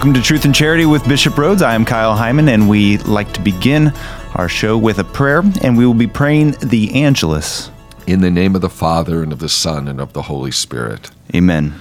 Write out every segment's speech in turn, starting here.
Welcome to Truth and Charity with Bishop Rhoades. I am Kyle Heimann, and we like to begin our show with a prayer, and we will be praying the Angelus. In the name of the Father, and of the Son, and of the Holy Spirit. Amen.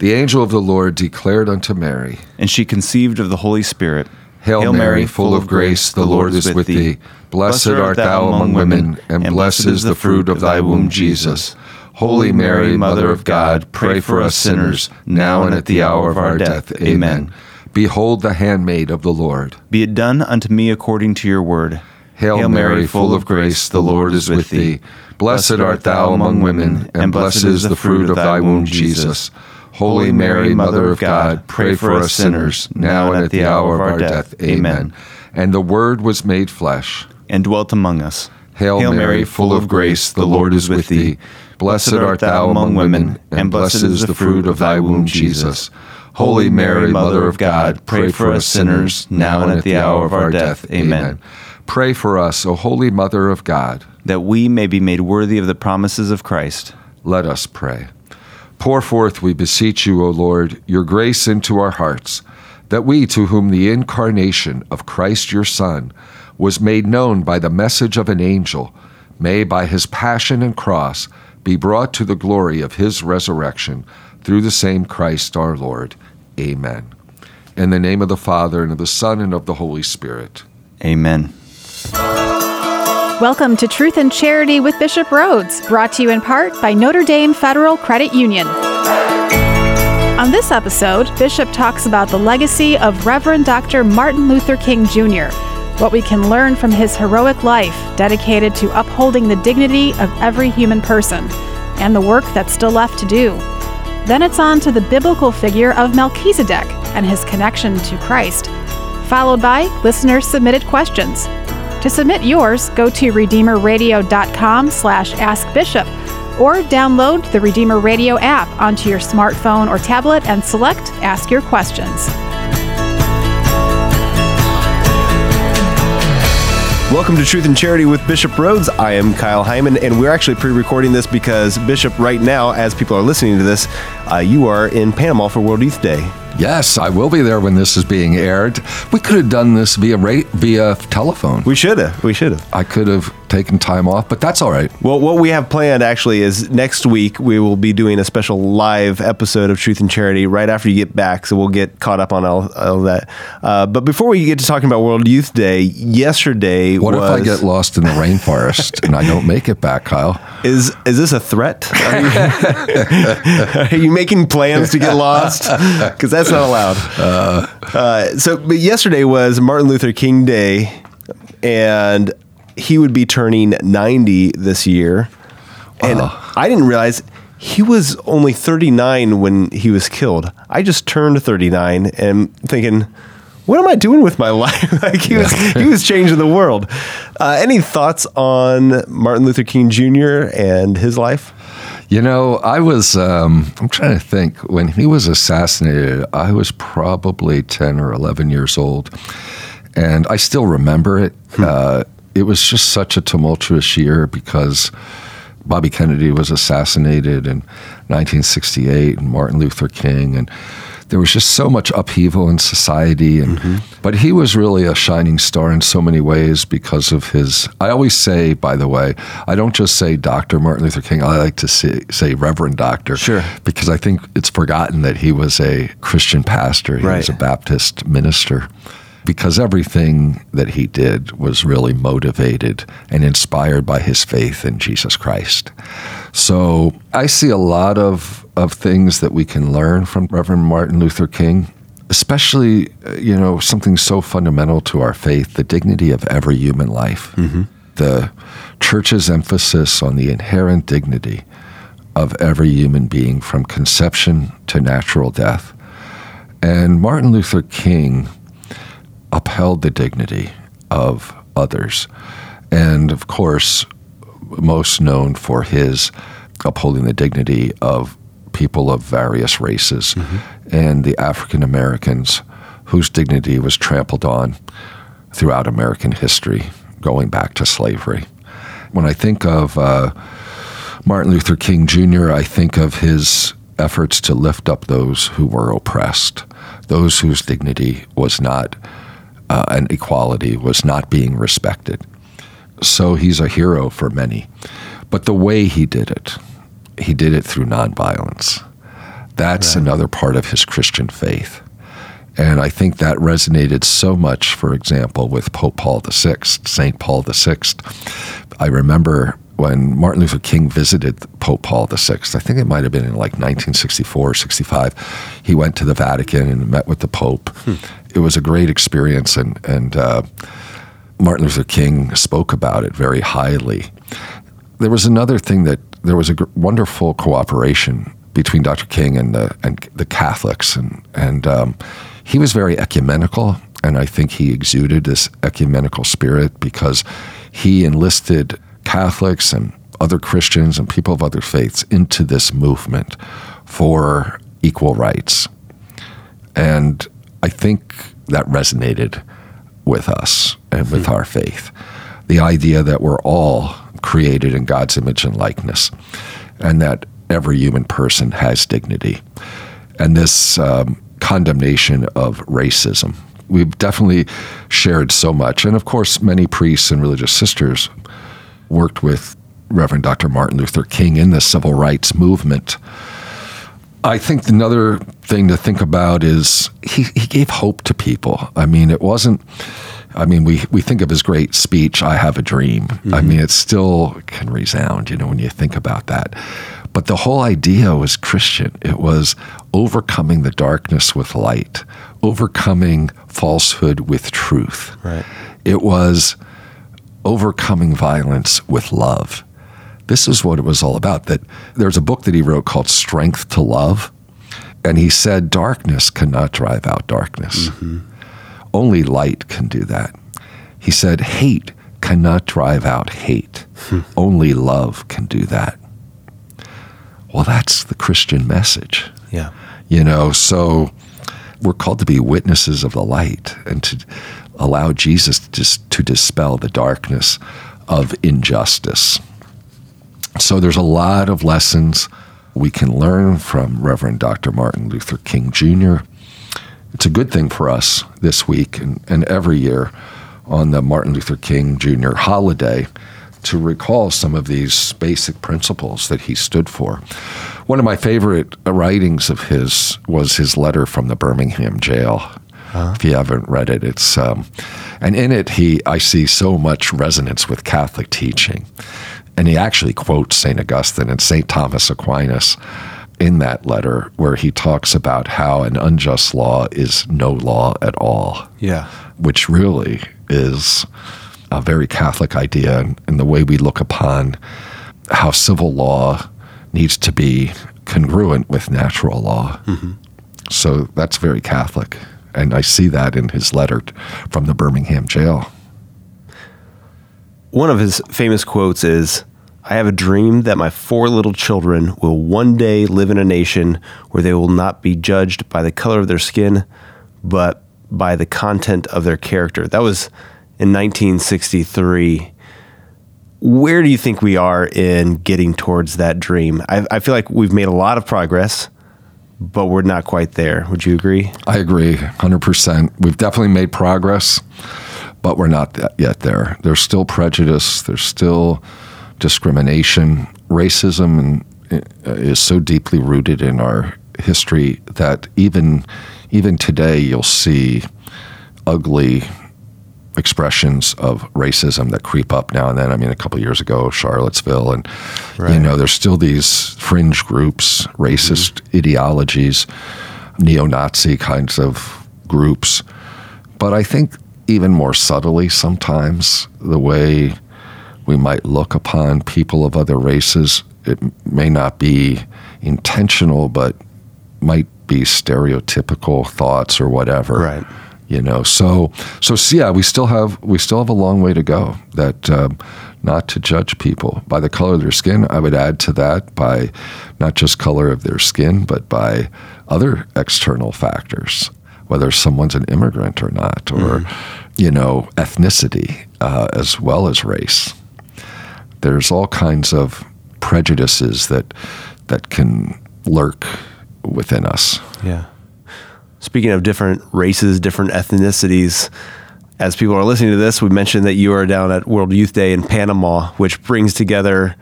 The angel of the Lord declared unto Mary, And she conceived of the Holy Spirit. Hail, Mary, full of grace, the Lord is with thee. Blessed art thou among women, and blessed is the fruit of thy womb, Jesus. Holy Mary, Mother of God, pray for us sinners, now and at the hour of our death. Amen. Behold the handmaid of the Lord. Be it done unto me according to your word. Hail, Mary, full of grace, the Lord is with thee. Blessed art thou among women, and blessed is the fruit of thy womb, Jesus. Holy Mary, Mother of God, pray for us sinners, now and at the hour of our death. Amen. And the Word was made flesh. And dwelt among us. Hail, Mary, full of grace, the Lord is with thee. Blessed art thou among women, and blessed is the fruit of thy womb, Jesus. Holy Mary, Mother of God, pray for us sinners, now and at the hour of our death. Amen. Pray for us, O Holy Mother of God. That we may be made worthy of the promises of Christ. Let us pray. Pour forth, we beseech you, O Lord, your grace into our hearts, that we, to whom the incarnation of Christ your Son was made known by the message of an angel, may, by his passion and cross, be brought to the glory of his resurrection through the same Christ our Lord. Amen. In the name of the Father, and of the Son, and of the Holy Spirit. Amen. Welcome to Truth and Charity with Bishop Rhoades, brought to you in part by Notre Dame Federal Credit Union. On this episode, Bishop talks about the legacy of Reverend Dr. Martin Luther King Jr., what we can learn from his heroic life dedicated to upholding the dignity of every human person, and the work that's still left to do. Then it's on to the biblical figure of Melchizedek and his connection to Christ, followed by listener submitted questions. To submit yours, go to redeemerradio.com slash askbishop or download the Redeemer Radio app onto your smartphone or tablet and select Ask Your Questions. Welcome to Truth and Charity with Bishop Rhoades. I am Kyle Heimann, and we're actually pre recording this because, Bishop, right now, as people are listening to this, uh, you are in Panama for World Youth Day. Yes, I will be there when this is being aired. We could have done this via ra- via telephone. We should have. We should have. I could have taken time off, but that's all right. Well, what we have planned actually is next week we will be doing a special live episode of Truth and Charity right after you get back, so we'll get caught up on all, all that. Uh, but before we get to talking about World Youth Day, yesterday What was, if I get lost in the rainforest and I don't make it back, Kyle? Is is this a threat? Are you, are you making plans to get lost? Because that's not allowed. Uh, so, but yesterday was Martin Luther King Day, and he would be turning ninety this year. And I didn't realize he was only thirty nine when he was killed. I just turned thirty nine and thinking. What am I doing with my life? like he was, he was changing the world. Uh, any thoughts on Martin Luther King Jr. and his life? You know, I was, um, I'm trying to think, when he was assassinated, I was probably 10 or 11 years old. And I still remember it. Uh, it was just such a tumultuous year because Bobby Kennedy was assassinated in 1968 and Martin Luther King. And there was just so much upheaval in society and mm-hmm. but he was really a shining star in so many ways because of his i always say by the way i don't just say dr martin luther king i like to say, say reverend doctor. Sure. because i think it's forgotten that he was a christian pastor. He was a baptist minister because everything that he did was really motivated and inspired by his faith in Jesus Christ. So I see a lot of, of things that we can learn from Reverend Martin Luther King, especially, uh, you know, something so fundamental to our faith the dignity of every human life. The church's emphasis on the inherent dignity of every human being from conception to natural death. And Martin Luther King upheld the dignity of others. And of course, most known for his upholding the dignity of people of various races and the African Americans whose dignity was trampled on throughout American history, going back to slavery. When I think of uh, Martin Luther King Jr., I think of his efforts to lift up those who were oppressed, those whose dignity was not uh, and equality was not being respected. So he's a hero for many. But the way he did it, he did it through nonviolence. That's right. another part of his Christian faith. And I think that resonated so much, for example, with Pope Paul VI, St. Paul VI. I remember when Martin Luther King visited Pope Paul VI, I think it might have been in like 1964 or 65, he went to the Vatican and met with the Pope. Hmm. It was a great experience, and, and uh, Martin Luther King spoke about it very highly. There was another thing that there was a wonderful cooperation between Dr. King and the, and the Catholics, and, and um, he was very ecumenical, and I think he exuded this ecumenical spirit because he enlisted Catholics and other Christians and people of other faiths into this movement for equal rights. And I think that resonated with us and with mm-hmm. our faith. The idea that we're all created in God's image and likeness, and that every human person has dignity. And this um, condemnation of racism. We've definitely shared so much. And of course, many priests and religious sisters worked with Reverend Dr. Martin Luther King in the civil rights movement. I think another thing to think about is he, he gave hope to people. I mean, it wasn't, I mean, we, we think of his great speech, I Have a Dream. Mm-hmm. I mean, it still can resound, you know, when you think about that. But the whole idea was Christian. It was overcoming the darkness with light, overcoming falsehood with truth. Right. It was overcoming violence with love. This is what it was all about. That there's a book that he wrote called Strength to Love. And he said, Darkness cannot drive out darkness. Mm-hmm. Only light can do that. He said, Hate cannot drive out hate. Hmm. Only love can do that. Well, that's the Christian message. Yeah. You know, so we're called to be witnesses of the light and to allow Jesus to, to dispel the darkness of injustice. So there's a lot of lessons we can learn from Reverend Dr. Martin Luther King Jr. It's a good thing for us this week and, and every year on the Martin Luther King Jr. holiday to recall some of these basic principles that he stood for. One of my favorite writings of his was his letter from the Birmingham jail. Huh? If you haven't read it, it's um, and in it he I see so much resonance with Catholic teaching, and he actually quotes Saint Augustine and Saint Thomas Aquinas in that letter where he talks about how an unjust law is no law at all. Yeah, which really is a very Catholic idea in, the way we look upon how civil law needs to be congruent with natural law. Mm-hmm. So that's very Catholic. And I see that in his letter from the Birmingham jail. One of his famous quotes is I have a dream that my four little children will one day live in a nation where they will not be judged by the color of their skin, but by the content of their character. That was in 1963. Where do you think we are in getting towards that dream? I, I feel like we've made a lot of progress, but we're not quite there. Would you agree? I agree 100%. We've definitely made progress, but we're not yet there. There's still prejudice, there's still discrimination. Racism uh, is so deeply rooted in our history that even even today you'll see ugly expressions of racism that creep up now and then. I mean, a couple years ago, Charlottesville, and right. you know, there's still these fringe groups, racist mm-hmm. ideologies, neo-Nazi kinds of groups. But I think even more subtly, sometimes the way we might look upon people of other races, it may not be intentional, but might be stereotypical thoughts or whatever. Right you know so so yeah we still have we still have a long way to go that um, not to judge people by the color of their skin i would add to that by not just color of their skin but by other external factors whether someone's an immigrant or not or mm. you know ethnicity uh, as well as race there's all kinds of prejudices that that can lurk within us. Yeah. Speaking of different races, different ethnicities, as people are listening to this, we mentioned that you are down at World Youth Day in Panama, which brings together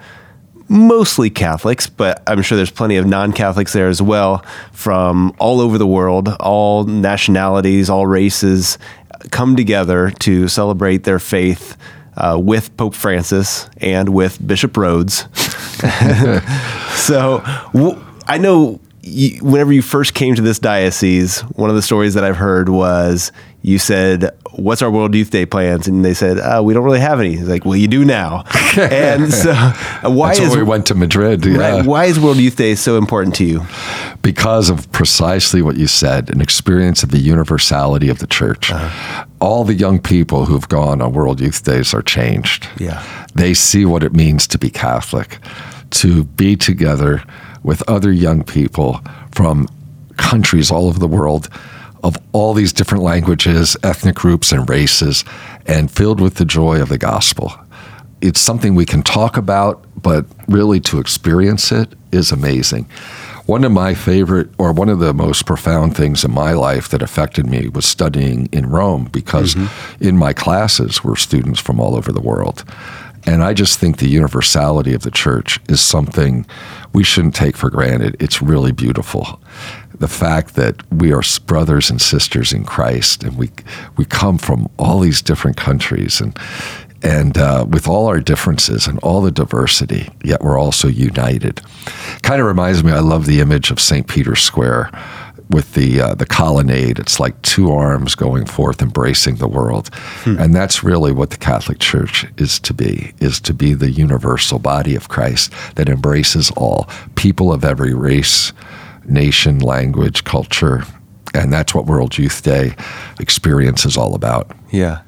mostly Catholics, but I'm sure there's plenty of non Catholics there as well from all over the world, all nationalities, all races come together to celebrate their faith. Uh, with Pope Francis and with Bishop Rhoades. so w- I know you, whenever you first came to this diocese, one of the stories that I've heard was you said, "What's our World Youth Day plans?" And they said, uh, "We don't really have any." He's like, "Well, you do now." and so, uh, why That's is we went to Madrid? Yeah. right, why is World Youth Day so important to you? because of precisely what you said an experience of the universality of the church. Uh-huh. All the young people who've gone on World Youth Days are changed. Yeah. They see what it means to be Catholic, to be together with other young people from countries all over the world of all these different languages, ethnic groups, and races, and filled with the joy of the gospel. It's something we can talk about, but really to experience it is amazing. One of my favorite, or one of the most profound things in my life that affected me was studying in Rome because mm-hmm. in my classes were students from all over the world. And I just think the universality of the church is something we shouldn't take for granted. It's really beautiful. The fact that we are brothers and sisters in Christ, and we we come from all these different countries, and and uh, with all our differences and all the diversity, yet we're also united. Kind of reminds me. I love the image of St. Peter's Square with the uh, the colonnade. It's like two arms going forth, embracing the world, and that's really what the Catholic Church is to be: is to be the universal body of Christ that embraces all people of every race, nation, language, culture, and that's what World Youth Day experience is all about. Yeah.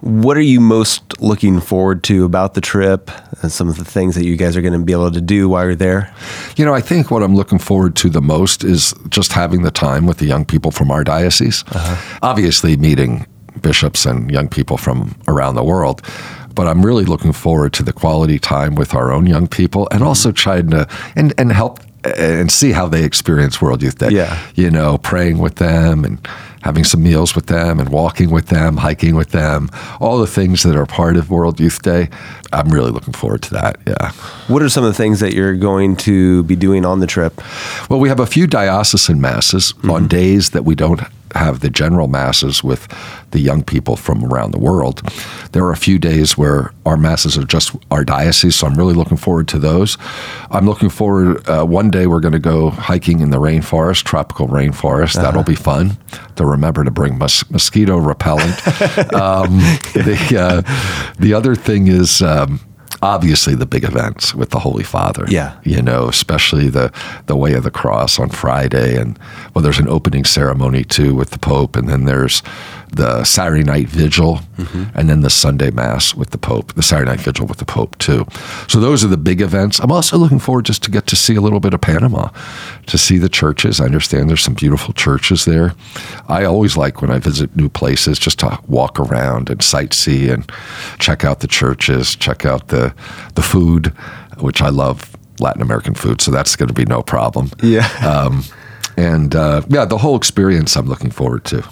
What are you most looking forward to about the trip and some of the things that you guys are going to be able to do while you're there? You know, I think what I'm looking forward to the most is just having the time with the young people from our diocese. Uh-huh. Obviously, meeting bishops and young people from around the world. But I'm really looking forward to the quality time with our own young people and also trying to and, and help and see how they experience World Youth Day. Yeah. You know, praying with them and having some meals with them and walking with them, hiking with them, all the things that are part of World Youth Day. I'm really looking forward to that. Yeah. What are some of the things that you're going to be doing on the trip? Well, we have a few diocesan masses on mm-hmm. days that we don't have the general masses with the young people from around the world. There are a few days where our masses are just our diocese, so I'm really looking forward to those. I'm looking forward. Uh, one day we're going to go hiking in the rainforest, tropical rainforest. That'll be fun. To remember to bring mos- mosquito repellent. um, the uh, the other thing is. Um, Obviously, the big events with the Holy Father Yeah. you know, especially the the way of the cross on Friday, and well, there's an opening ceremony too with the Pope, and then there's the Saturday night vigil, mm-hmm. and then the Sunday Mass with the Pope, the Saturday night vigil with the Pope too. So those are the big events. I'm also looking forward just to get to see a little bit of Panama, to see the churches. I understand there's some beautiful churches there. I always like when I visit new places just to walk around and sightsee and check out the churches, check out the the food, which I love Latin American food, so that's going to be no problem. Yeah. Um, and uh, yeah, the whole experience I'm looking forward to.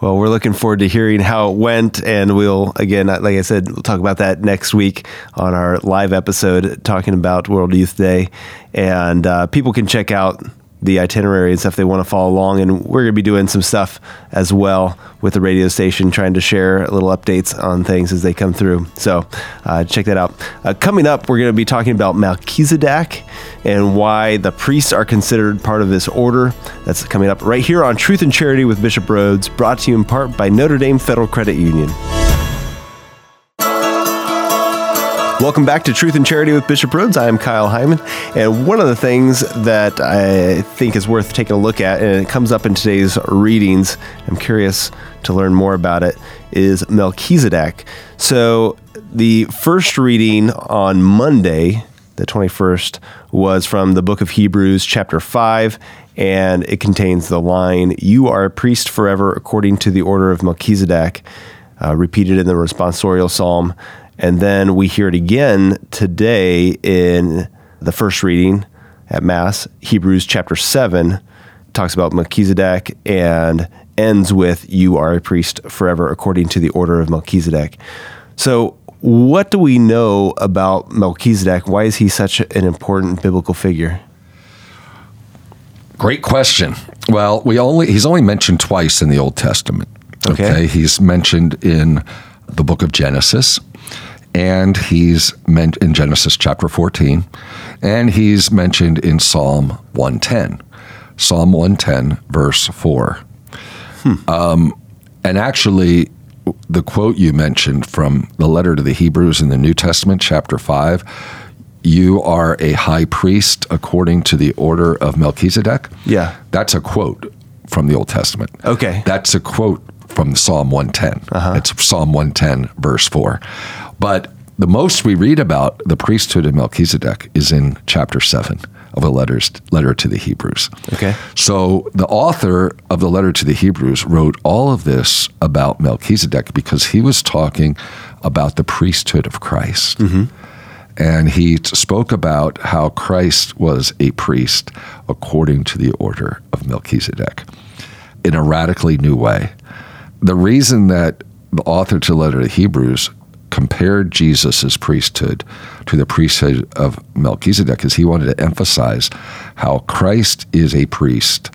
Well, we're looking forward to hearing how it went, and we'll again, like I said, we'll talk about that next week on our live episode talking about World Youth Day, and uh, people can check out the itinerary and stuff they want to follow along, and we're going to be doing some stuff as well with the radio station, trying to share little updates on things as they come through. So uh, check that out. Uh, coming up, we're going to be talking about Melchizedek and why the priests are considered part of this order. That's coming up right here on Truth and Charity with Bishop Rhoades, brought to you in part by Notre Dame Federal Credit Union. Welcome back to Truth and Charity with Bishop Rhoades. I am Kyle Heimann. And one of the things that I think is worth taking a look at, and it comes up in today's readings, I'm curious to learn more about it, is Melchizedek. So the first reading on Monday, the 21st, was from the book of Hebrews, chapter 5, and it contains the line, You are a priest forever according to the order of Melchizedek, uh, repeated in the responsorial psalm. And then we hear it again today in the first reading at Mass. Hebrews chapter 7 talks about Melchizedek and ends with, You are a priest forever according to the order of Melchizedek. So, what do we know about Melchizedek? Why is he such an important biblical figure? Great question. Well, we only he's only mentioned twice in the Old Testament. Okay. He's mentioned in the book of Genesis, and he's meant in Genesis chapter 14, and he's mentioned in Psalm 110. Psalm 110, verse 4. Um, and actually, the quote you mentioned from the letter to the Hebrews in the New Testament, chapter 5, you are a high priest according to the order of Melchizedek. Yeah. That's a quote from the Old Testament. Okay. That's a quote from Psalm 110. It's Psalm 110, verse 4. But the most we read about the priesthood of Melchizedek is in chapter 7 of a letters, letter to the Hebrews. Okay. So the author of the letter to the Hebrews wrote all of this about Melchizedek because he was talking about the priesthood of Christ. Mm-hmm. And he spoke about how Christ was a priest according to the order of Melchizedek in a radically new way. The reason that the author to the letter to the Hebrews compared Jesus' priesthood to the priesthood of Melchizedek because he wanted to emphasize how Christ is a priest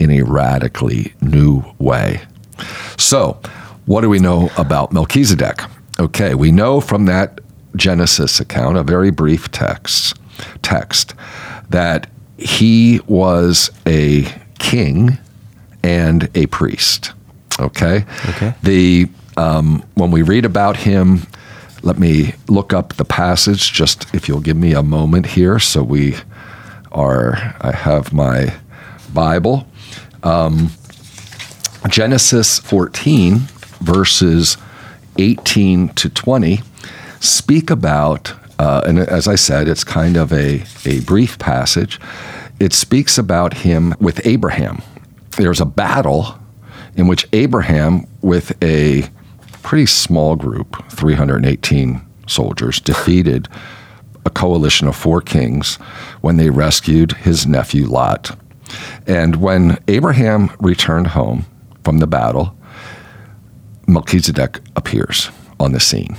in a radically new way. So, what do we know about Melchizedek? Okay, we know from that Genesis account, a very brief text, text that he was a king and a priest. Okay. Okay. The um, when we read about him, let me look up the passage. Just if you'll give me a moment here, so we are. I have my Bible. Um, Genesis 14 verses 18 to 20 speak about, uh, and as I said, it's kind of a, a brief passage. It speaks about him with Abraham. There's a battle in which Abraham, with a pretty small group, 318 soldiers, defeated a coalition of four kings when they rescued his nephew Lot. And when Abraham returned home from the battle, Melchizedek appears on the scene.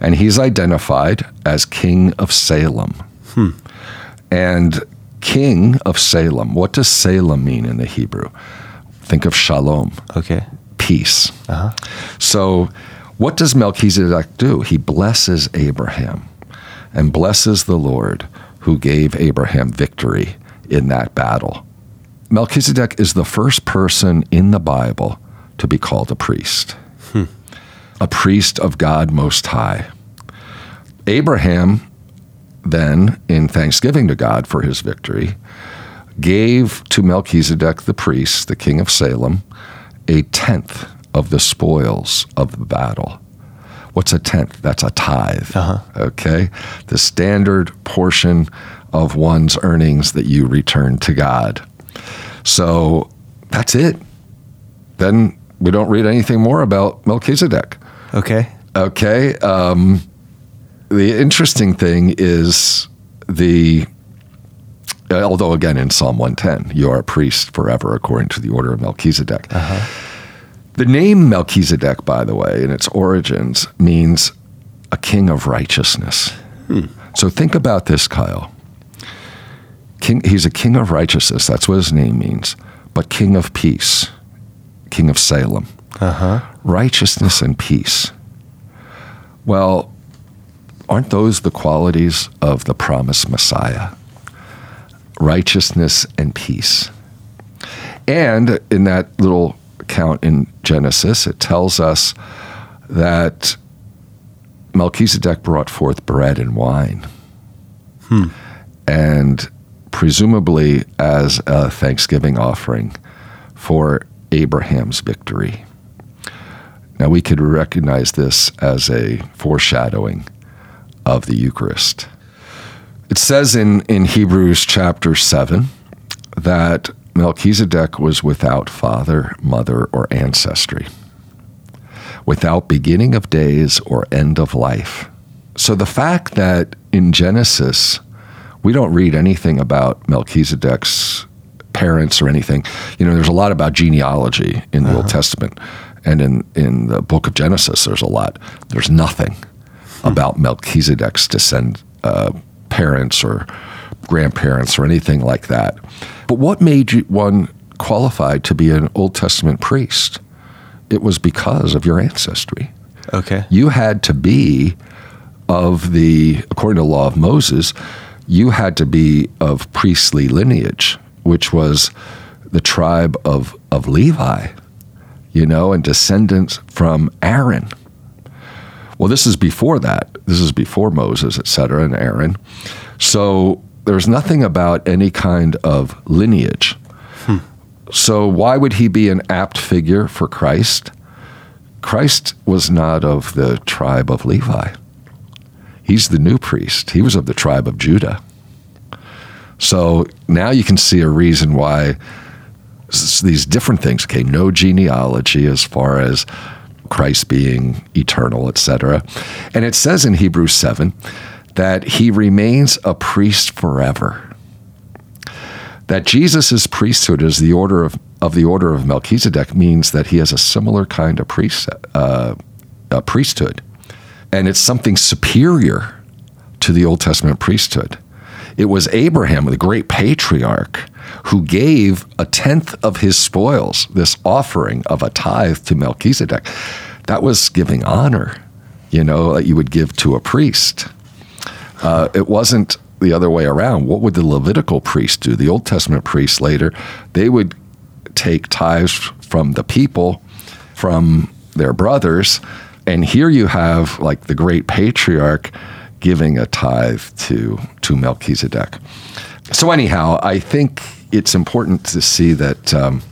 And he's identified as King of Salem. Hmm. And King of Salem, what does Salem mean in the Hebrew? Think of shalom, Okay. Peace. Uh-huh. So, what does Melchizedek do? He blesses Abraham and blesses the Lord who gave Abraham victory in that battle. Melchizedek is the first person in the Bible to be called a priest, hmm. a priest of God Most High. Abraham, then, in thanksgiving to God for his victory, gave to Melchizedek the priest, the king of Salem, a tenth of the spoils of the battle. What's a tenth? That's a tithe. Okay? The standard portion of one's earnings that you return to God. So that's it. Then we don't read anything more about Melchizedek. Okay. Okay. Um, the interesting thing is the, Uh, although again in Psalm 110, you are a priest forever according to the order of Melchizedek. Uh-huh. The name Melchizedek, by the way, in its origins, means a king of righteousness. Hmm. So think about this, Kyle. King, he's a king of righteousness. That's what his name means. But king of peace, king of Salem. Uh-huh. Righteousness and peace. Well, aren't those the qualities of the promised Messiah? Righteousness and peace. And in that little account in Genesis, it tells us that Melchizedek brought forth bread and wine. Hmm. And presumably as a thanksgiving offering for Abraham's victory. Now, we could recognize this as a foreshadowing of the Eucharist. It says in, in Hebrews chapter 7 that Melchizedek was without father, mother, or ancestry, without beginning of days or end of life. So the fact that in Genesis we don't read anything about Melchizedek's parents or anything. You know, there's a lot about genealogy in the Old Testament, and in in the Book of Genesis, there's a lot. There's nothing about Melchizedek's descend uh, parents or grandparents or anything like that. But what made you one qualified to be an Old Testament priest? It was because of your ancestry. Okay. You had to be of the, according to the law of Moses, you had to be of priestly lineage, which was the tribe of, of Levi, you know, and descendants from Aaron. Well, this is before that. This is before Moses, et cetera, and Aaron. So there's nothing about any kind of lineage. Hmm. So why would he be an apt figure for Christ? Christ was not of the tribe of Levi. He's the new priest. He was of the tribe of Judah. So now you can see a reason why these different things. Okay, no genealogy as far as Christ being eternal, etc. And it says in Hebrews 7 that he remains a priest forever. That Jesus' priesthood is the order of, of the order of Melchizedek means that he has a similar kind of priest, uh, priesthood. And it's something superior to the Old Testament priesthood. It was Abraham, the great patriarch, who gave a tenth of his spoils, this offering of a tithe to Melchizedek. That was giving honor, you know, that you would give to a priest. Uh, it wasn't the other way around. What would the Levitical priest do? The Old Testament priests later, they would take tithes from the people, from their brothers, and here you have like the great patriarch giving a tithe to to Melchizedek. So anyhow, I think it's important to see that um,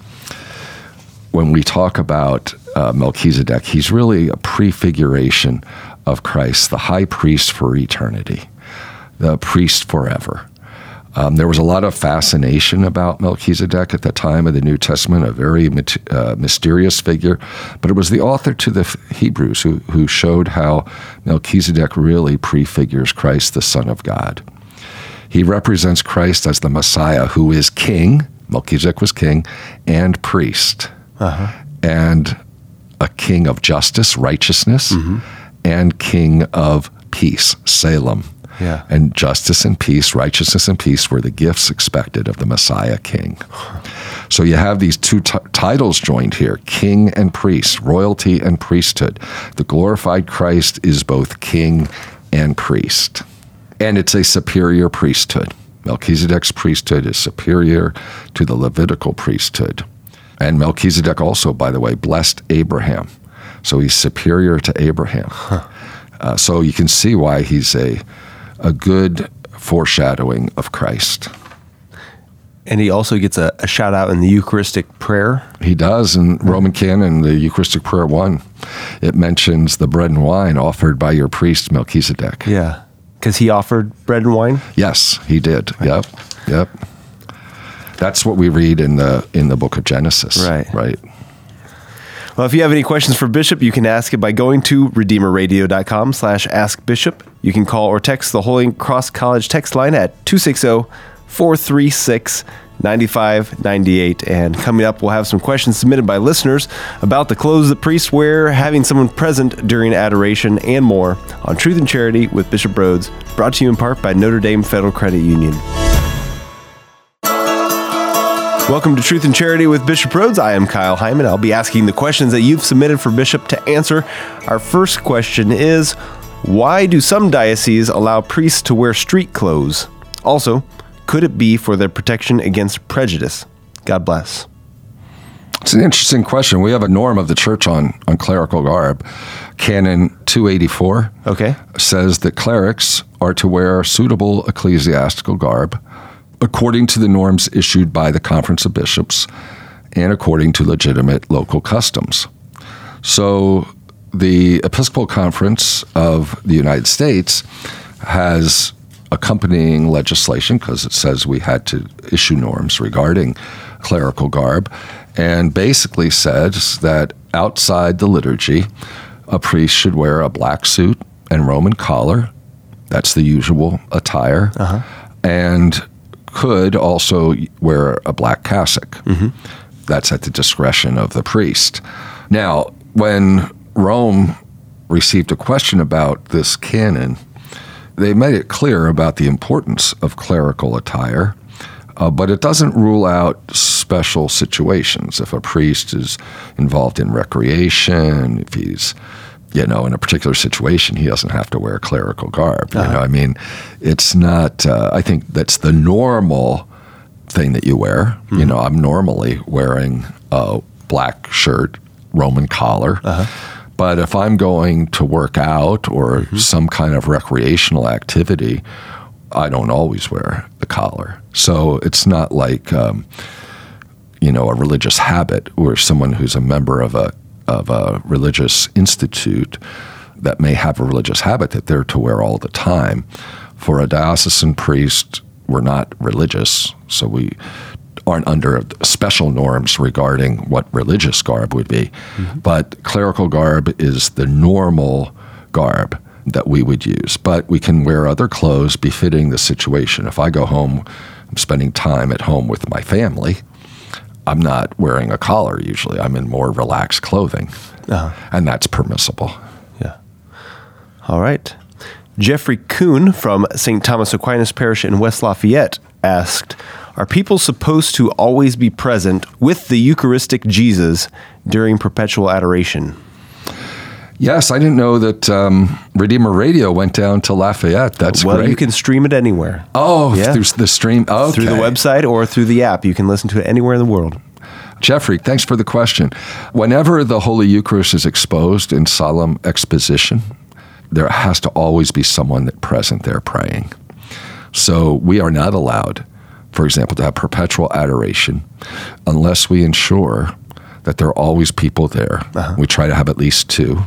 when we talk about uh, Melchizedek, he's really a prefiguration of Christ, the high priest for eternity, the priest forever. Um, there was a lot of fascination about Melchizedek at the time of the New Testament, a very uh, mysterious figure. But it was the author to the Hebrews who, who showed how Melchizedek really prefigures Christ, the Son of God. He represents Christ as the Messiah who is king, Melchizedek was king, and priest, and a king of justice, righteousness, and king of peace, Salem. Yeah. And justice and peace, righteousness and peace were the gifts expected of the Messiah King. So you have these two t- titles joined here king and priest, royalty and priesthood. The glorified Christ is both king and priest. And it's a superior priesthood. Melchizedek's priesthood is superior to the Levitical priesthood. And Melchizedek also, by the way, blessed Abraham. So he's superior to Abraham. Uh, so you can see why he's a, a good foreshadowing of Christ. And he also gets a, a shout out in the Eucharistic prayer. He does in Roman canon, the Eucharistic Prayer 1. It mentions the bread and wine offered by your priest Melchizedek. Yeah. Because he offered bread and wine. Yes, he did. Yep. Yep. That's what we read in the in the book of Genesis. Right. Right. Well, if you have any questions for Bishop, you can ask it by going to redeemerradio.com slash ask Bishop. You can call or text the Holy Cross College text line at 260-436-9598. And coming up, we'll have some questions submitted by listeners about the clothes that priests wear, having someone present during adoration, and more on Truth and Charity with Bishop Rhoades, brought to you in part by Notre Dame Federal Credit Union. Welcome to Truth and Charity with Bishop Rhoades. I am Kyle Heimann. I'll be asking the questions that you've submitted for Bishop to answer. Our first question is Why do some dioceses allow priests to wear street clothes? Also, could it be for their protection against prejudice? God bless. It's an interesting question. We have a norm of the church on, on clerical garb. Canon 284 Okay. says that clerics are to wear suitable ecclesiastical garb according to the norms issued by the Conference of Bishops and according to legitimate local customs. So the Episcopal Conference of the United States has accompanying legislation because it says we had to issue norms regarding clerical garb and basically says that outside the liturgy, a priest should wear a black suit and Roman collar. That's the usual attire. Uh-huh. and could also wear a black cassock. That's at the discretion of the priest. Now, when Rome received a question about this canon, they made it clear about the importance of clerical attire, uh, but it doesn't rule out special situations. If a priest is involved in recreation, if he's you know, in a particular situation, he doesn't have to wear clerical garb. You know, I mean, it's not. Uh, I think that's the normal thing that you wear. You know, I'm normally wearing a black shirt, Roman collar. But if I'm going to work out or some kind of recreational activity, I don't always wear the collar. So it's not like, um, you know, a religious habit or someone who's a member of a of a religious institute that may have a religious habit that they're to wear all the time. For a diocesan priest, we're not religious, so we aren't under special norms regarding what religious garb would be. Mm-hmm. But clerical garb is the normal garb that we would use. But we can wear other clothes befitting the situation. If I go home, I'm spending time at home with my family. I'm not wearing a collar usually. I'm in more relaxed clothing. Uh-huh. And that's permissible. Yeah. All right. Jeffrey Kuhn from St. Thomas Aquinas Parish in West Lafayette asked Are people supposed to always be present with the Eucharistic Jesus during perpetual adoration? Yes, I didn't know that um, Redeemer Radio went down to Lafayette. That's well, great. you can stream it anywhere. oh, Yeah. through the stream. Oh, Through the website or through the app. You can listen to it anywhere in the world. Jeffrey, thanks for the question. Whenever the Holy Eucharist is exposed in solemn exposition, there has to always be someone that present there praying. So we are not allowed, for example, to have perpetual adoration unless we ensure that there are always people there. We try to have at least two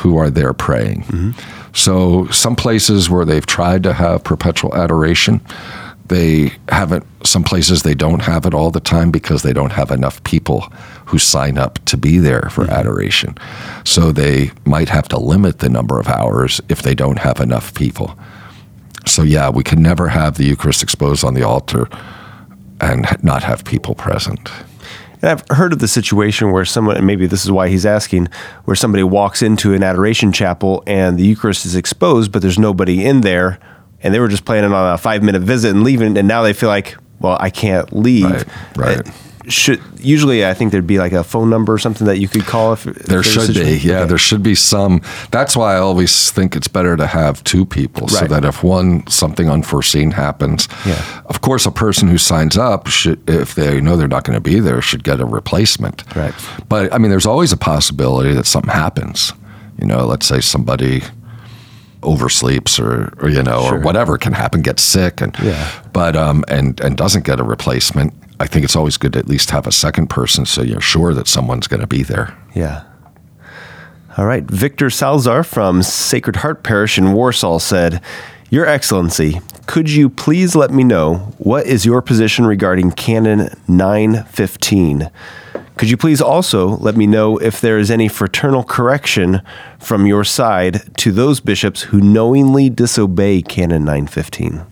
who are there praying. So some places where they've tried to have perpetual adoration, they haven't some places they don't have it all the time because they don't have enough people who sign up to be there for mm-hmm. adoration. So they might have to limit the number of hours if they don't have enough people. So yeah, we can never have the Eucharist exposed on the altar and not have people present. And I've heard of the situation where someone, and maybe this is why he's asking, where somebody walks into an adoration chapel and the Eucharist is exposed, but there's nobody in there, and they were just planning on a five minute visit and leaving, and now they feel like, well, I can't leave. Right, right. Should usually, I think there'd be like a phone number or something that you could call if There should be, yeah. Okay. There should be some. That's why I always think it's better to have two people, so that if one something unforeseen happens, Yeah. of course, a person who signs up should, if they know they're not going to be there, should get a replacement. Right. But I mean, there's always a possibility that something happens. You know, let's say somebody oversleeps or, or you know Sure. or whatever can happen gets sick and Yeah. but um and and doesn't get a replacement i think it's always good to at least have a second person so you're sure that someone's going to be there Yeah. All right. Victor Salzar from Sacred Heart Parish in Warsaw said, Your Excellency, could you please let me know what is your position regarding Canon 915? Could you please also let me know if there is any fraternal correction from your side to those bishops who knowingly disobey Canon 915?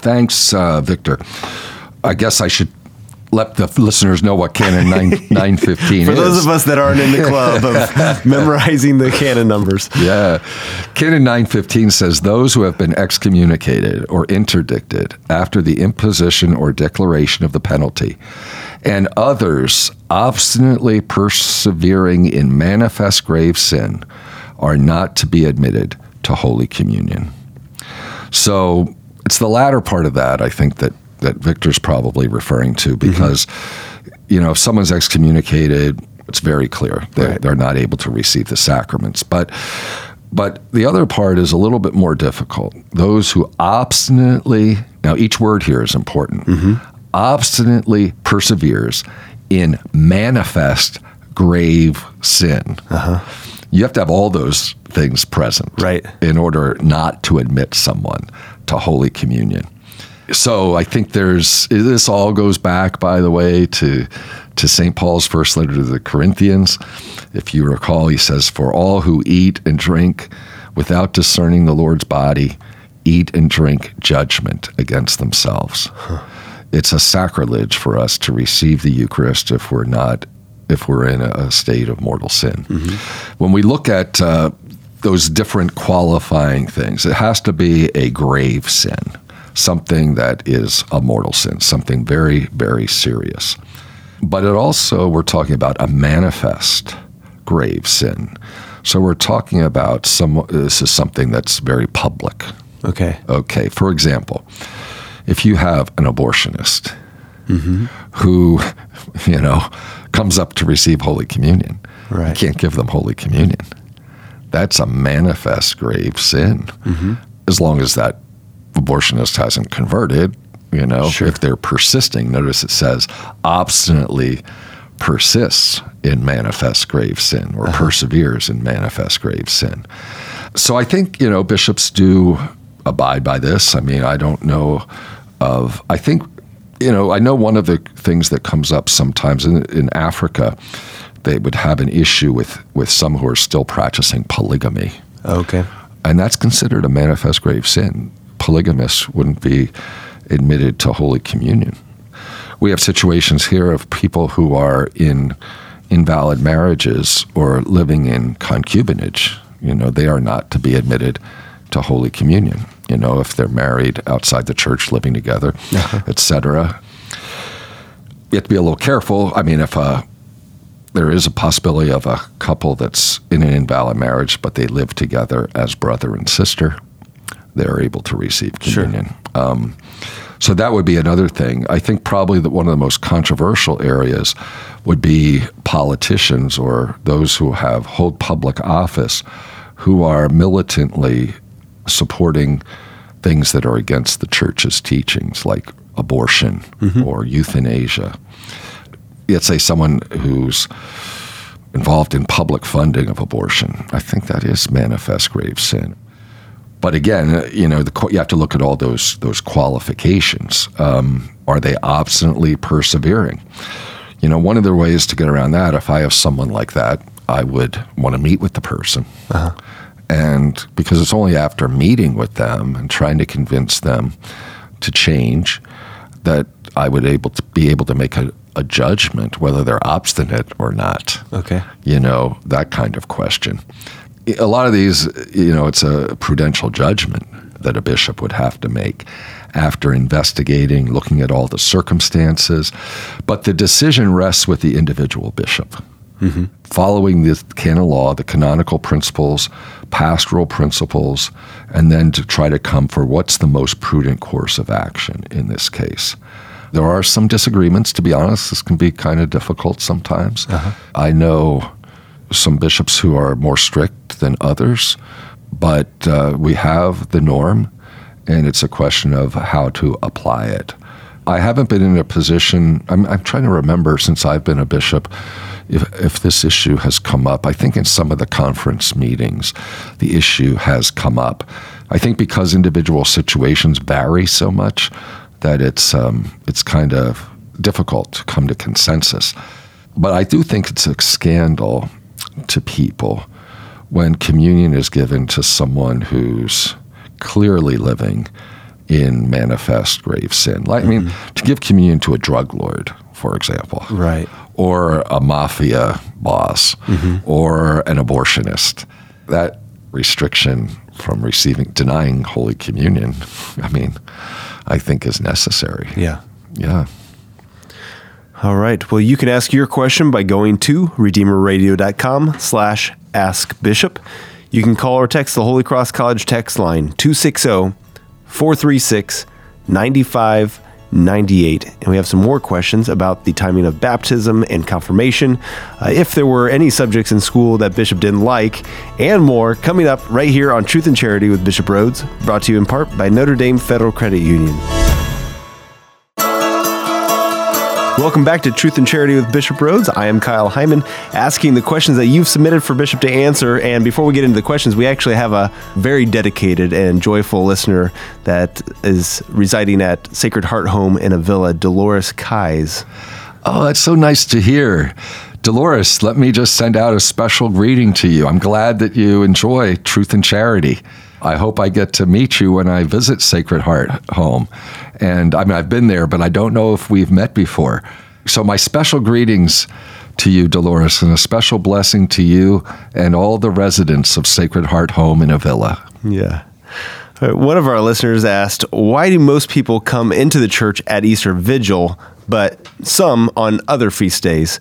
Thanks, uh, Victor. I guess I should let the listeners know what Canon 9, 915 For is. those of us that aren't in the club of memorizing the canon numbers. Yeah. Canon 915 says those who have been excommunicated or interdicted after the imposition or declaration of the penalty, and others obstinately persevering in manifest grave sin, are not to be admitted to Holy Communion. So it's the latter part of that, I think, that, that Victor's probably referring to because, you know, if someone's excommunicated, it's very clear that Right. they're not able to receive the sacraments. But but the other part is a little bit more difficult. Those who obstinately, now each word here is important, mm-hmm. obstinately perseveres in manifest grave sin. Uh-huh. You have to have all those things present Right. in order not to admit someone to Holy Communion. So I think there's this all goes back, by the way, to to St. Paul's first letter to the Corinthians. If you recall, he says, "For all who eat and drink without discerning the Lord's body, eat and drink judgment against themselves. It's a sacrilege for us to receive the Eucharist if we're not if we're in a state of mortal sin. When we look at uh, those different qualifying things, it has to be a grave sin, something that is a mortal sin, something very, very serious. But it also, we're talking about a manifest grave sin. So we're talking about some, this is something that's very public. Okay. Okay, for example, if you have an abortionist mm-hmm. who, you know, comes up to receive Holy Communion, Right. you can't give them Holy Communion. That's a manifest grave sin. Mm-hmm. As long as that abortionist hasn't converted, you know, Sure. if they're persisting, notice it says obstinately persists in manifest grave sin or uh-huh. perseveres in manifest grave sin. So I think, you know, bishops do abide by this. I mean, I don't know of, I think, you know, I know one of the things that comes up sometimes in, in Africa, they would have an issue with, with some who are still practicing polygamy. Okay. And that's considered a manifest grave sin. Polygamists wouldn't be admitted to Holy Communion. We have situations here of people who are in invalid marriages or living in concubinage. You know, they are not to be admitted to Holy Communion. You know, if they're married outside the church, living together, etc. You have to be a little careful. I mean, if a there is a possibility of a couple that's in an invalid marriage, but they live together as brother and sister. They're able to receive Sure. communion. Um, so that would be another thing. I think probably that one of the most controversial areas would be politicians or those who have hold public office who are militantly supporting things that are against the church's teachings, like abortion or euthanasia let's say someone who's involved in public funding of abortion, I think that is manifest grave sin. But again, uh, you know, the, you have to look at all those those qualifications. Um, are they obstinately persevering? You know, one of the ways to get around that, if I have someone like that, I would want to meet with the person, and because it's only after meeting with them and trying to convince them to change that I would able to be able to make a, a judgment whether they're obstinate or not. Okay. You know, that kind of question. A lot of these, you know, it's a prudential judgment that a bishop would have to make after investigating, looking at all the circumstances. But the decision rests with the individual bishop. Mm-hmm. Following the canon law, the canonical principles, pastoral principles, and then to try to come for what's the most prudent course of action in this case. There are some disagreements, to be honest. This can be kind of difficult sometimes. Uh-huh. I know some bishops who are more strict than others, but uh, we have the norm, and it's a question of how to apply it. I haven't been in a position, I'm, I'm trying to remember since I've been a bishop if, if this issue has come up. I think in some of the conference meetings, the issue has come up. I think because individual situations vary so much that it's, um, it's kind of difficult to come to consensus. But I do think it's a scandal to people when communion is given to someone who's clearly living in manifest grave sin. Like, I mean, mm-hmm. to give communion to a drug lord, for example, Right. or a mafia boss, mm-hmm. or an abortionist, that restriction from receiving, denying Holy Communion, I mean, I think is necessary. Yeah. Yeah. All right. Well, you can ask your question by going to redeemerradio.com slash ask bishop. You can call or text the Holy Cross College text line 260-436-9598. And we have some more questions about the timing of baptism and confirmation, uh, if there were any subjects in school that Bishop didn't like, and more coming up right here on Truth and Charity with Bishop Rhoades, brought to you in part by Notre Dame Federal Credit Union. Welcome back to Truth and Charity with Bishop Rhoades. I am Kyle Heimann, asking the questions that you've submitted for Bishop to answer. And before we get into the questions, we actually have a very dedicated and joyful listener that is residing at Sacred Heart Home in Avila, Dolores Kais. Oh, that's so nice to hear. Dolores, let me just send out a special greeting to you. I'm glad that you enjoy Truth and Charity. I hope I get to meet you when I visit Sacred Heart Home. And I mean, I've been there, but I don't know if we've met before. So, my special greetings to you, Dolores, and a special blessing to you and all the residents of Sacred Heart Home in Avila. Yeah. One of our listeners asked, Why do most people come into the church at Easter Vigil, but some on other feast days?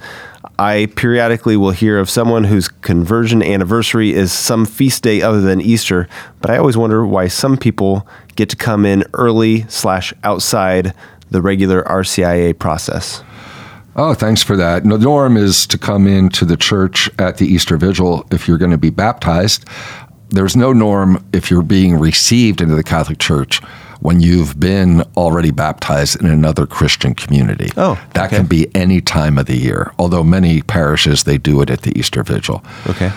I periodically will hear of someone whose conversion anniversary is some feast day other than Easter, but I always wonder why some people get to come in early slash outside the regular RCIA process. Oh, thanks for that. The norm is to come into the church at the Easter Vigil if you're going to be baptized. There's no norm if you're being received into the Catholic Church when you've been already baptized in another Christian community. Oh, that okay. can be any time of the year. Although many parishes they do it at the Easter Vigil. Okay.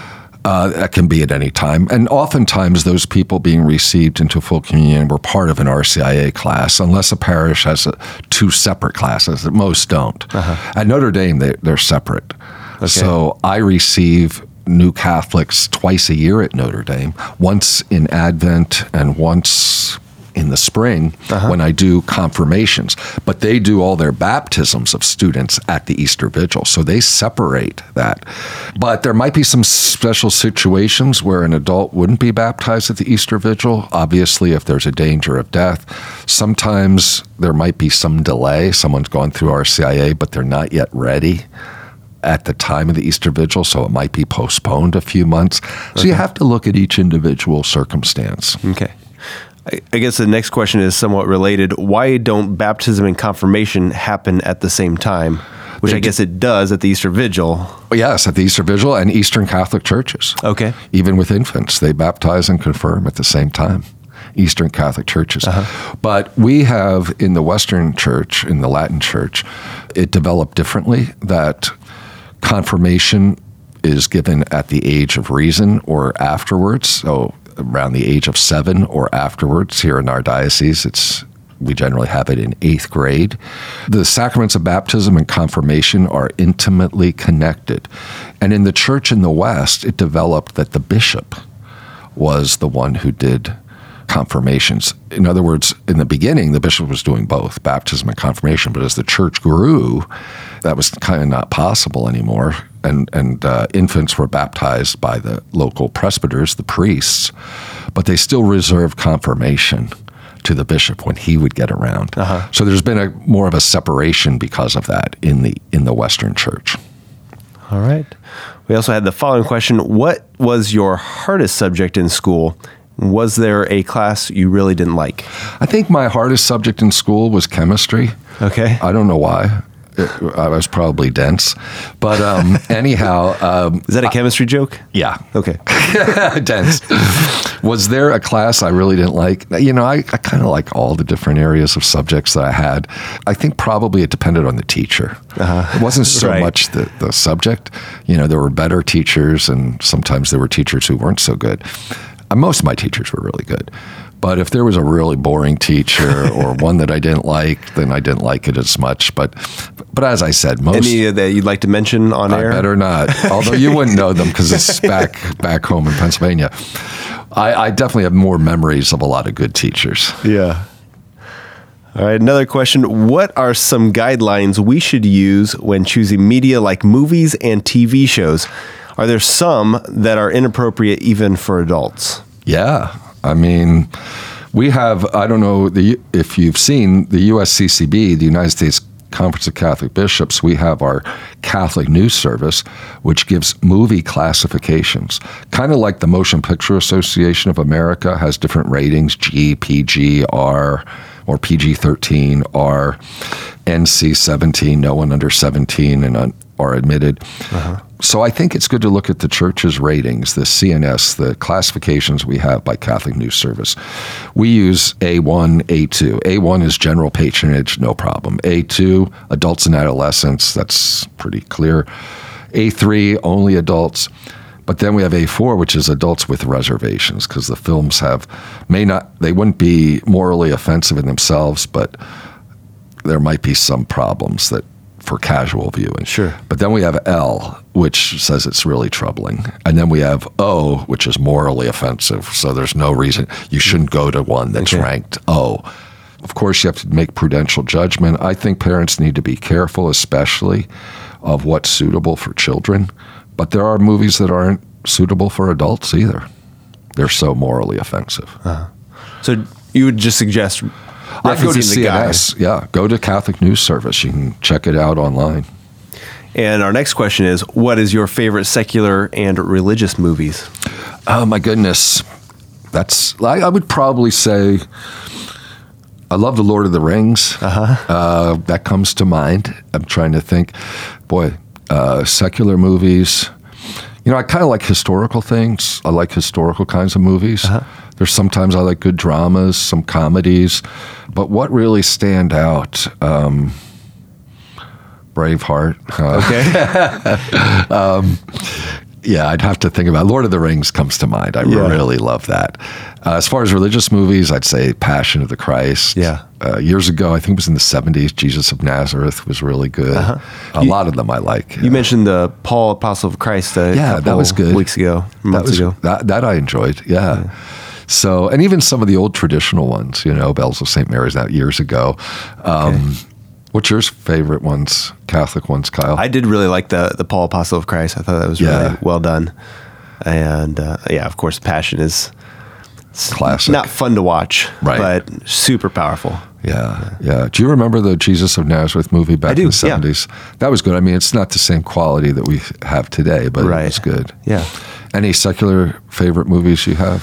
Uh, that can be at any time. And oftentimes, those people being received into full communion were part of an RCIA class, unless a parish has a, two separate classes. Most don't. At Notre Dame, they, they're separate. So I receive new Catholics twice a year at Notre Dame, once in Advent and once in the spring uh-huh. when I do confirmations. But they do all their baptisms of students at the Easter Vigil. So they separate that. But there might be some special situations where an adult wouldn't be baptized at the Easter Vigil. Obviously, if there's a danger of death, sometimes there might be some delay. Someone's gone through RCIA, but they're not yet ready at the time of the Easter Vigil, so it might be postponed a few months. So you have to look at each individual circumstance. Okay. I, I guess the next question is somewhat related. Why don't baptism and confirmation happen at the same time? Which I guess it does at the Easter Vigil. Yes, at the Easter Vigil and Eastern Catholic churches. Okay. Even with infants, they baptize and confirm at the same time. Eastern Catholic churches. Uh-huh. But we have in the Western Church, in the Latin Church, it developed differently that confirmation is given at the age of reason or afterwards. So around the age of seven or afterwards. Here in our diocese, it's we generally have it in eighth grade. The sacraments of baptism and confirmation are intimately connected. And in the church in the West, it developed that the bishop was the one who did confirmations. In other words, in the beginning, the bishop was doing both baptism and confirmation, but as the church grew, that was kind of not possible anymore. And, and uh, infants were baptized by the local presbyters, the priests, but they still reserved confirmation to the bishop when he would get around. So there's been a more of a separation because of that in the in the Western Church. All right. We also had the following question What was your hardest subject in school? Was there a class you really didn't like? I think my hardest subject in school was chemistry. Okay. I don't know why. It, I was probably dense, but um, anyhow, um, Is that a chemistry joke? yeah, Okay. dense. Was there a class I really didn't like? You know, I, I kind of like all the different areas of subjects that I had. I think probably it depended on the teacher. It wasn't so Right. much the, the subject. You know, there were better teachers, and sometimes there were teachers who weren't so good. Uh, most of my teachers were really good. But if there was a really boring teacher or one that I didn't like, then I didn't like it as much. But, but as I said, most Any that you'd like to mention on I air? better not. Although you wouldn't know them because it's back back home in Pennsylvania. I, I definitely have more memories of a lot of good teachers. Yeah. All right, another question. What are some guidelines we should use when choosing media like movies and TV shows? Are there some that are inappropriate even for adults? Yeah, I mean, we have. I don't know the, if you've seen the USCCB, the United States Conference of Catholic Bishops. We have our Catholic News Service, which gives movie classifications, kind of like the Motion Picture Association of America has different ratings: G, PG, R, or PG thirteen, R, NC seventeen. No one under seventeen and un, are admitted. Uh-huh. So I think it's good to look at the church's ratings, the CNS, the classifications we have by Catholic News Service. We use A1, A2. A1 is general patronage, no problem. A2, adults and adolescents, that's pretty clear. A3, only adults. But then we have A4, which is adults with reservations, because the films have, may not, they wouldn't be morally offensive in themselves, but there might be some problems that for casual viewing. Sure. But then we have L, which says it's really troubling. And then we have O, which is morally offensive. So there's no reason you shouldn't go to one that's Okay. ranked O. Of course, you have to make prudential judgment. I think parents need to be careful, especially of what's suitable for children. But there are movies that aren't suitable for adults either. They're so morally offensive. Uh-huh. So you would just suggest I go to. CNS. Yeah, go to Catholic News Service. You can check it out online. And our next question is what is your favorite secular and religious movies? Oh my goodness, that's I, I would probably say I love the Lord of the Rings. Uh-huh. that comes to mind. I'm trying to think. Boy, uh, secular movies. You know, I kind of like historical things. I like historical kinds of movies. There's sometimes I like good dramas, some comedies, but what really stand out? Um, Braveheart. Uh, Okay. Yeah, I'd have to think about. Lord of the Rings comes to mind. I Yeah. really love that. Uh, as far as religious movies, I'd say Passion of the Christ. Yeah. Uh, years ago, I think it was in the '70s. Jesus of Nazareth was really good. A You- lot of them I like. you mentioned the Paul Apostle of Christ. A Yeah, that was good. Weeks ago, that months was ago. that that I enjoyed. Yeah. So, and even some of the old traditional ones, you know, Bells of St. Mary's, that years ago. Um, What's your favorite ones, Catholic ones, Kyle? I did really like the the Paul Apostle of Christ. I thought that was Yeah. really well done. And uh, yeah, of course, Passion is Classic. Not fun to watch, Right. but super powerful. Yeah, yeah. Do you remember the Jesus of Nazareth movie back do, in the yeah. seventies? That was good. I mean, it's not the same quality that we have today, but Right. it was good. Yeah. Any secular favorite movies you have?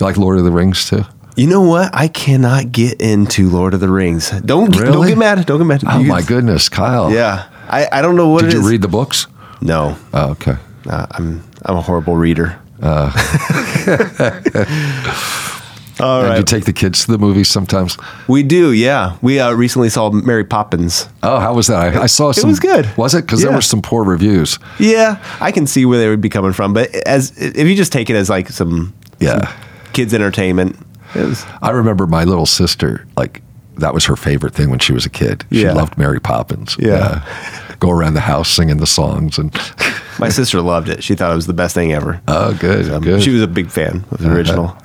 You like Lord of the Rings too? You know what? I cannot get into Lord of the Rings. Don't get- don't get mad. Don't get mad. Oh You- my goodness, Kyle! Yeah, I, I don't know what Did you is. read the books? No, Oh, okay. uh, I'm I'm a horrible reader. All And right, you take the kids to the movies sometimes? we do. Yeah, we uh, recently saw Mary Poppins. Oh, how was that? I, I saw some. It was good. Was it? Because there were some poor reviews. Yeah, I can see where they would be coming from, but as if you just take it as like some Yeah. some kids entertainment, was, I remember my little sister, like, that was her favorite thing when she was a kid. She Yeah. loved Mary Poppins. Yeah. Go around the house singing the songs and my sister loved it. She thought it was the best thing ever. oh good, Um, good. She was a big fan of the original.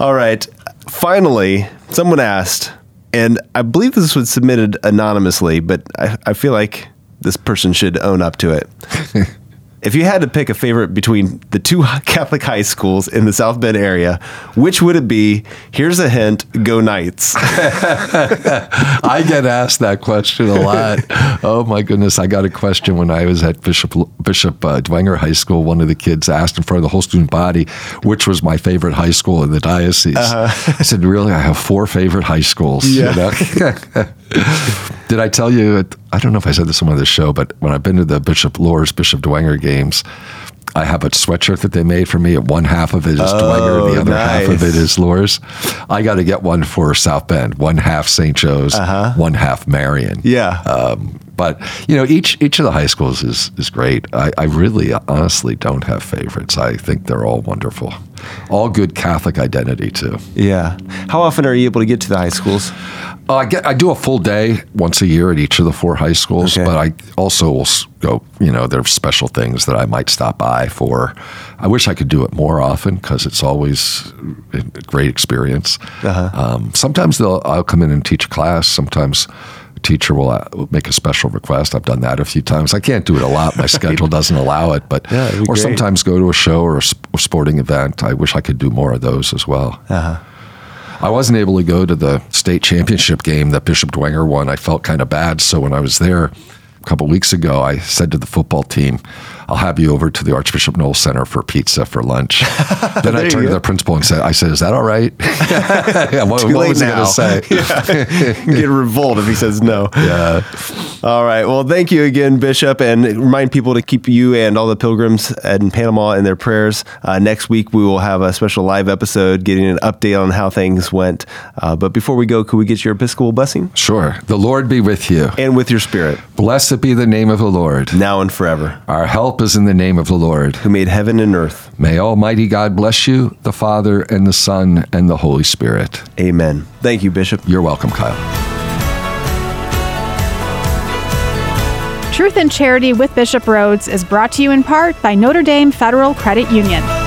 All right. Finally, someone asked, and I believe this was submitted anonymously, but I, I feel like this person should own up to it. if you had to pick a favorite between the two Catholic high schools in the South Bend area, which would it be? Here's a hint go Knights. I get asked that question a lot. oh my goodness! I got a question when I was at Bishop Bishop uh, Dwenger High School. One of the kids asked in front of the whole student body, which was my favorite high school in the diocese. I said, "Really? I have four favorite high schools." you Yeah. know? Did I tell you? I don't know if I said this on the show, but when I've been to the Bishop Luers Bishop Dwenger games. I have a sweatshirt that they made for me. One half of it is Dwenger, and the Oh, other half of it is Luers. I got to get one for South Bend. One half St. Joe's, one half Marian. Uh-huh. Yeah. Um, but you know, each each of the high schools is is great. I, I really, honestly, don't have favorites. I think they're all wonderful, all good Catholic identity too. yeah. How often are you able to get to the high schools? Uh, I get I do a full day once a year at each of the four high schools, Okay. but I also will go. You know, there are special things that I might stop by for. I wish I could do it more often because it's always a great experience. Um, sometimes they'll I'll come in and teach a class. Sometimes. a Teacher will uh, make a special request. I've done that a few times. I can't do it a lot. My schedule doesn't allow it. But Yeah, or great. sometimes go to a show or a sporting event. I wish I could do more of those as well. I wasn't able to go to the state championship game that Bishop Dwenger won. I felt kind of bad. So when I was there a couple weeks ago, I said to the football team, I'll have you over to the Archbishop Noll Center for pizza for lunch. then I turned to the principal and said, I said, is that all right? yeah, what, Too what late was he going to say? Get a revolt if he says no. Yeah. All right. Well, thank you again, Bishop, and remind people to keep you and all the pilgrims in Panama in their prayers. Uh, next week, we will have a special live episode getting an update on how things went. Uh, but before we go, could we get your Episcopal blessing? Sure. The Lord be with you. And with your spirit, Blessed be the name of the Lord. now and forever, Our help is in the name of the Lord. who made heaven and earth. May Almighty God bless you, the Father, and the Son, and the Holy Spirit. Amen. Thank you, Bishop. You're welcome, Kyle. Truth and Charity with Bishop Rhoades is brought to you in part by Notre Dame Federal Credit Union.